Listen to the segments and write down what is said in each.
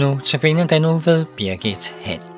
Nu tabiner den nu ved Birgit Hall.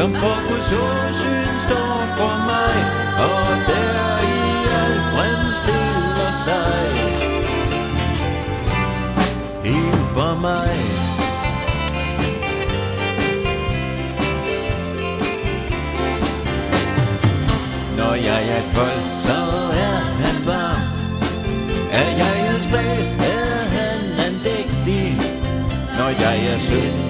Som på Guds står for mig Og der i al fred stiller sig. Helt for mig. Når jeg er kold, så er han varm. Er jeg en spæt, er han andægtig. Når jeg er sød,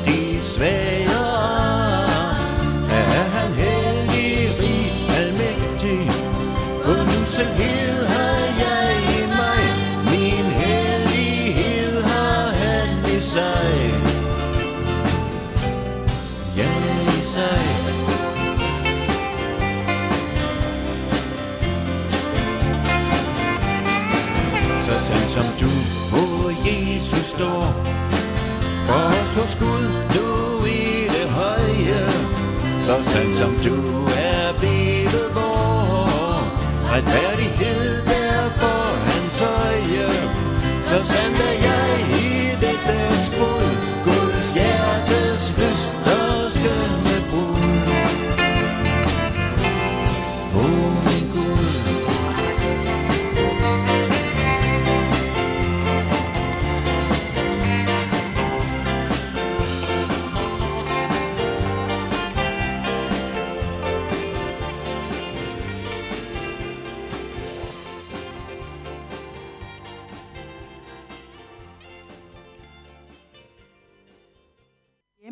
Retfærdighed derfor hans øje Så sandt er jeg i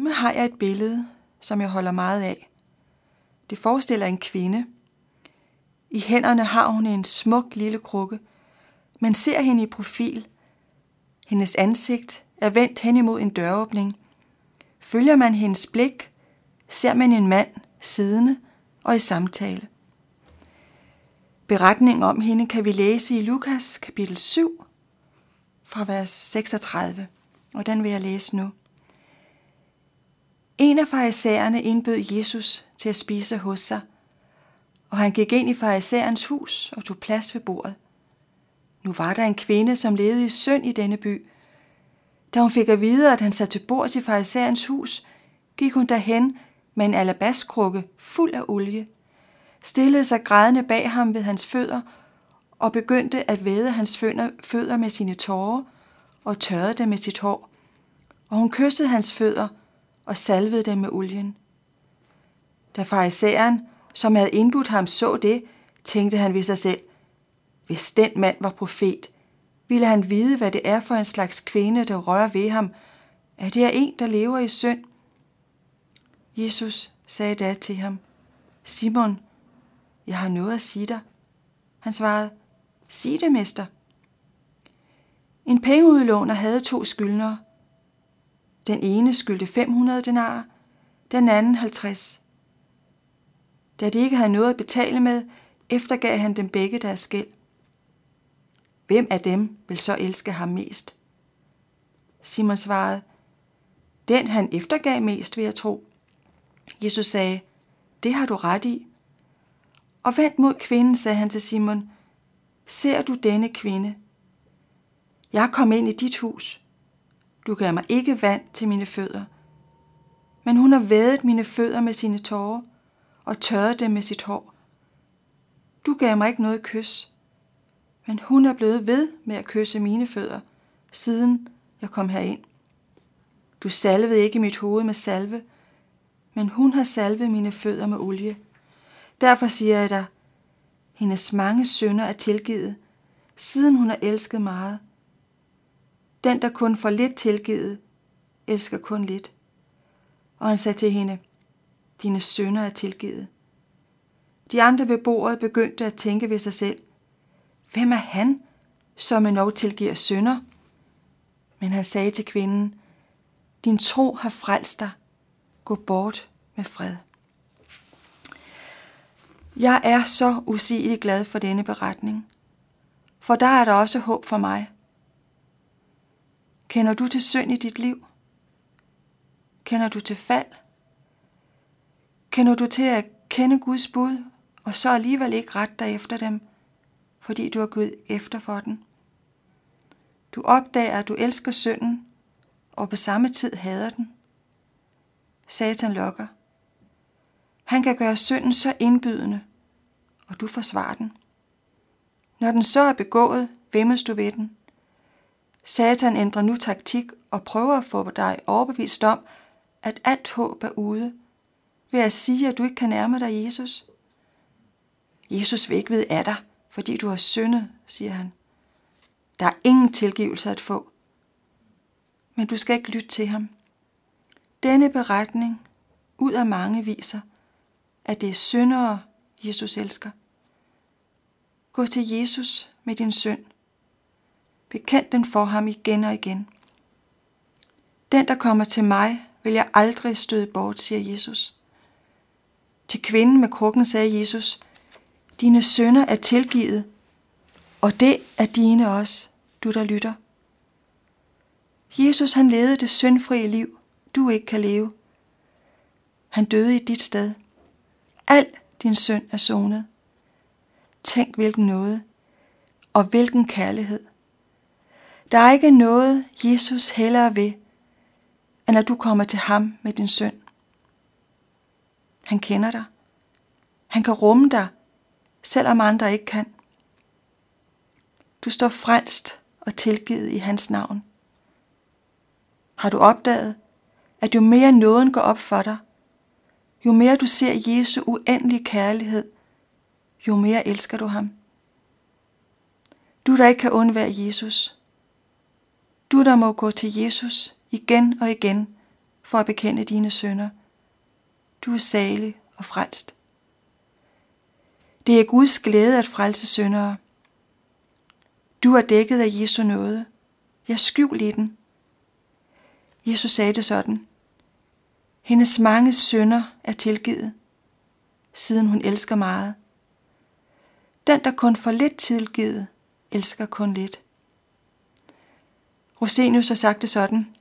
Hjemme har jeg et billede, som jeg holder meget af. Det forestiller en kvinde. I hænderne har hun en smuk lille krukke. Man ser hende i profil. Hendes ansigt er vendt hen imod en døråbning. Følger man hendes blik, ser man en mand siddende og i samtale. Beretningen om hende kan vi læse i Lukas kapitel 7 fra vers 36, og den vil jeg læse nu. En af farisæerne indbød Jesus til at spise hos sig, og han gik ind i farisæerens hus og tog plads ved bordet. Nu var der en kvinde, som levede i synd i denne by. Da hun fik at vide, at han sad til bords i farisæerens hus, gik hun derhen med en alabaskrukke fuld af olie, stillede sig grædende bag ham ved hans fødder og begyndte at væde hans fødder med sine tårer og tørrede dem med sit hår. Og hun kyssede hans fødder og salvede dem med olien. Da farisæeren, som havde indbudt ham, så det, tænkte han ved sig selv, hvis den mand var profet, ville han vide, hvad det er for en slags kvinde, der rører ved ham, at det er en, der lever i synd. Jesus sagde da til ham, Simon, jeg har noget at sige dig. Han svarede, sig det, mester. En pengeudlåner havde to skyldnere. Den ene skyldte 500 denarer, den anden 50. Da de ikke havde noget at betale med, eftergav han dem begge deres gæld. Hvem af dem vil så elske ham mest? Simon svarede, den han eftergav mest, vil jeg tro. Jesus sagde, det har du ret i. Og vendt mod kvinden, sagde han til Simon, ser du denne kvinde? Jeg kom ind i dit hus. Du gav mig ikke vand til mine fødder, men hun har vædet mine fødder med sine tårer og tørret dem med sit hår. Du gav mig ikke noget kys, men hun er blevet ved med at kysse mine fødder, siden jeg kom herind. Du salvede ikke mit hoved med salve, men hun har salvet mine fødder med olie. Derfor siger jeg dig, hendes mange sønder er tilgivet, siden hun har elsket meget. Den, der kun får lidt tilgivet, elsker kun lidt. Og han sagde til hende, dine sønner er tilgivet. De andre ved bordet begyndte at tænke ved sig selv, hvem er han, som endnu tilgiver sønder? Men han sagde til kvinden, din tro har frelst dig. Gå bort med fred. Jeg er så usigeligt glad for denne beretning, for der er der også håb for mig. Kender du til synd i dit liv? Kender du til fald? Kender du til at kende Guds bud, og så alligevel ikke rette dig efter dem, fordi du har gået efter for den? Du opdager, at du elsker synden, og på samme tid hader den. Satan lokker. Han kan gøre synden så indbydende, og du forsvarer den. Når den så er begået, vemmes du ved den. Satan ændrer nu taktik og prøver at få dig overbevist om, at alt håb er ude, ved at sige, at du ikke kan nærme dig Jesus. Jesus vil ikke vide af dig, fordi du har syndet, siger han. Der er ingen tilgivelse at få. Men du skal ikke lytte til ham. Denne beretning ud af mange viser, at det er syndere, Jesus elsker. Gå til Jesus med din synd. Bekend den for ham igen og igen. Den, der kommer til mig, vil jeg aldrig støde bort, siger Jesus. Til kvinden med krukken sagde Jesus, dine sønder er tilgivet, og det er dine også, du der lytter. Jesus han levede det syndfrie liv, du ikke kan leve. Han døde i dit sted. Al din synd er sonet. Tænk hvilken noget, og hvilken kærlighed. Der er ikke noget, Jesus hellere ved, end at du kommer til ham med din synd. Han kender dig. Han kan rumme dig, selvom andre ikke kan. Du står frelst og tilgivet i hans navn. Har du opdaget, at jo mere nåden går op for dig, jo mere du ser Jesu uendelige kærlighed, jo mere elsker du ham. Du der ikke kan undvære Jesus. Du der må gå til Jesus igen og igen for at bekende dine sønder. Du er salig og frelst. Det er Guds glæde at frelse syndere. Du er dækket af Jesu nåde. Jeg skjul i den. Jesus sagde det sådan. Hendes mange sønder er tilgivet, siden hun elsker meget. Den, der kun får lidt tilgivet, elsker kun lidt. Rosenius har sagt det sådan.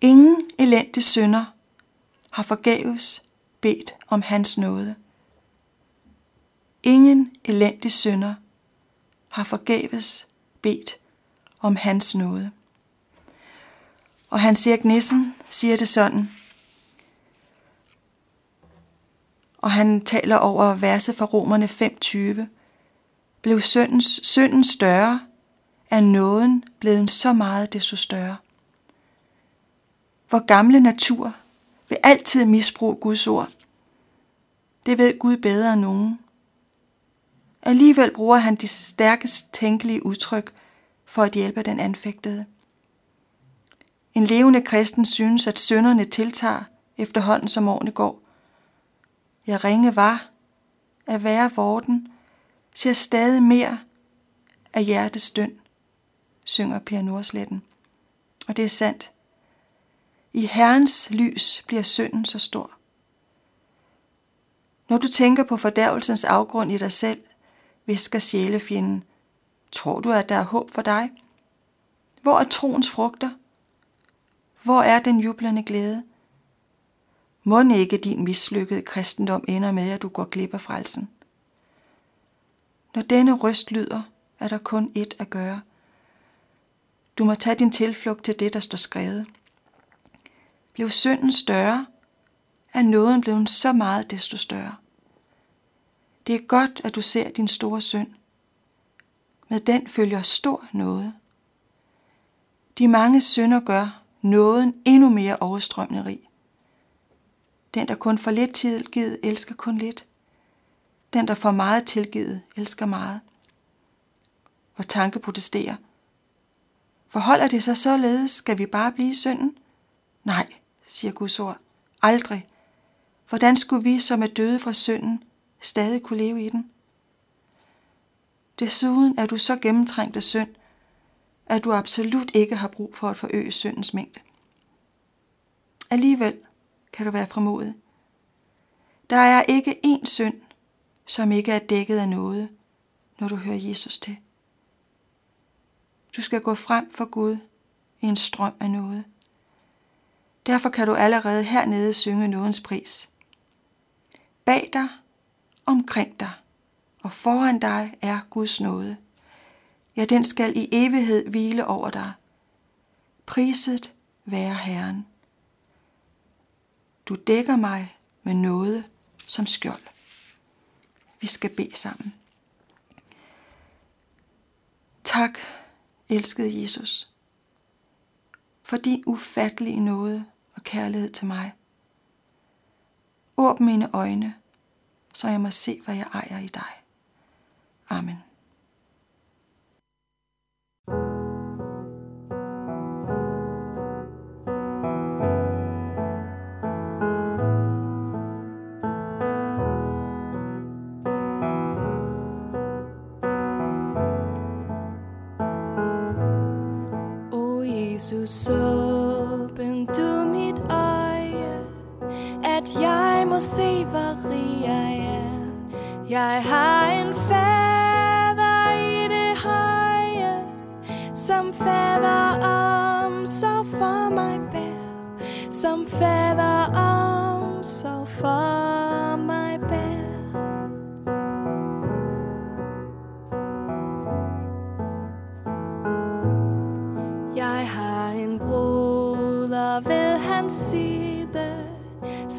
Ingen elendig sønder har forgæves bedt om hans nåde. Ingen elendig sønder har forgæves bedt om hans nåde. Og han siger, Nissen siger det sådan. og han taler over verset fra Romerne 5.20. Blev syndens, synden større, er nåden blevet så meget desto større. Vor gamle natur vil altid misbruge Guds ord. Det ved Gud bedre end nogen. Alligevel bruger han de stærkest tænkelige udtryk for at hjælpe den anfægtede. En levende kristen synes, at synderne tiltager efterhånden som årene går. Jeg ringe var, at være vorden, ser stadig mere af hjertets døn synger Per Nordsletten. Og det er sandt. I Herrens lys bliver synden så stor. Når du tænker på fordærvelsens afgrund i dig selv, visker sjælefjenden, tror du, at der er håb for dig? Hvor er troens frugter? Hvor er den jublende glæde? Må ikke din mislykkede kristendom ender med, at du går glip af frelsen? Når denne røst lyder, er der kun ét at gøre. Du må tage din tilflugt til det, der står skrevet. Blev synden større, er nåden blevet så meget desto større. Det er godt, at du ser din store synd. Med den følger stor noget. De mange synder gør nåden endnu mere overstrømmende rig. Den, der kun får lidt tilgivet, elsker kun lidt. Den, der får meget tilgivet, elsker meget. Hvor tanke protesterer. Forholder det sig således, skal vi bare blive i synden? Nej, siger Guds ord. Aldrig. Hvordan skulle vi, som er døde fra synden, stadig kunne leve i den? Desuden er du så gennemtrængt af synd, at du absolut ikke har brug for at forøge syndens mængde. Alligevel kan du være fremodig. Der er ikke én synd, som ikke er dækket af noget, når du hører Jesus til. Du skal gå frem for Gud i en strøm af noget. Derfor kan du allerede hernede synge nådens pris. Bag dig, omkring dig og foran dig er Guds nåde. Ja, den skal i evighed hvile over dig. Priset være Herren. Du dækker mig med noget som skjold. Vi skal bede sammen. Tak, elskede Jesus, for din ufattelige nåde og kærlighed til mig. Åbn mine øjne, så jeg må se, hvad jeg ejer i dig. Amen. Du åbn du mit øje, at jeg må se, hvor rig jeg er. Jeg har en fader i det høje, som fader om så for mig bær, som fader om så for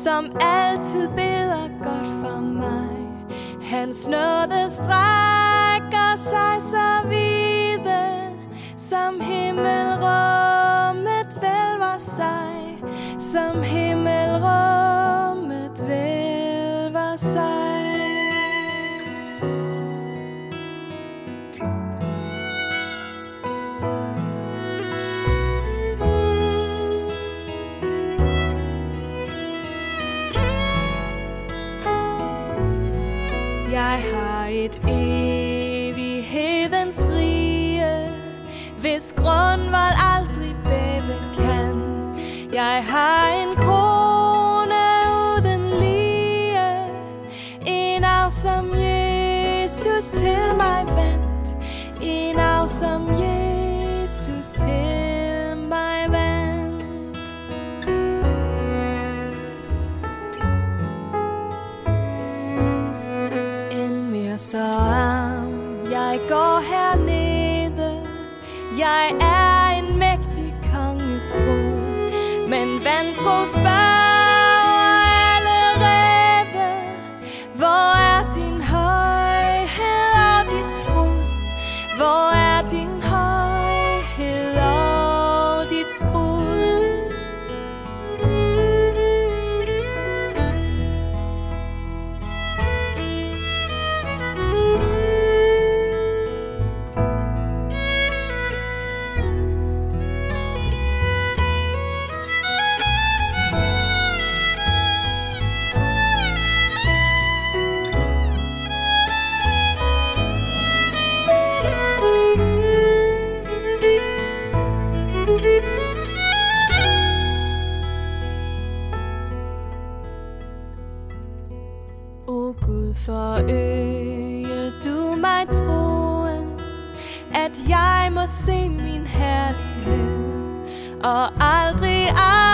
som altid beder godt for mig. Hans nåde strækker sig så vide, som himmelrummet vælver sig, som himmelrummet Jeg har et evighedens rige, hvis grundvold aldrig bæve kan. Jeg har en krone Jeg går hernede, jeg er en mægtig konges brud, men vantro spørger Og aldrig, aldrig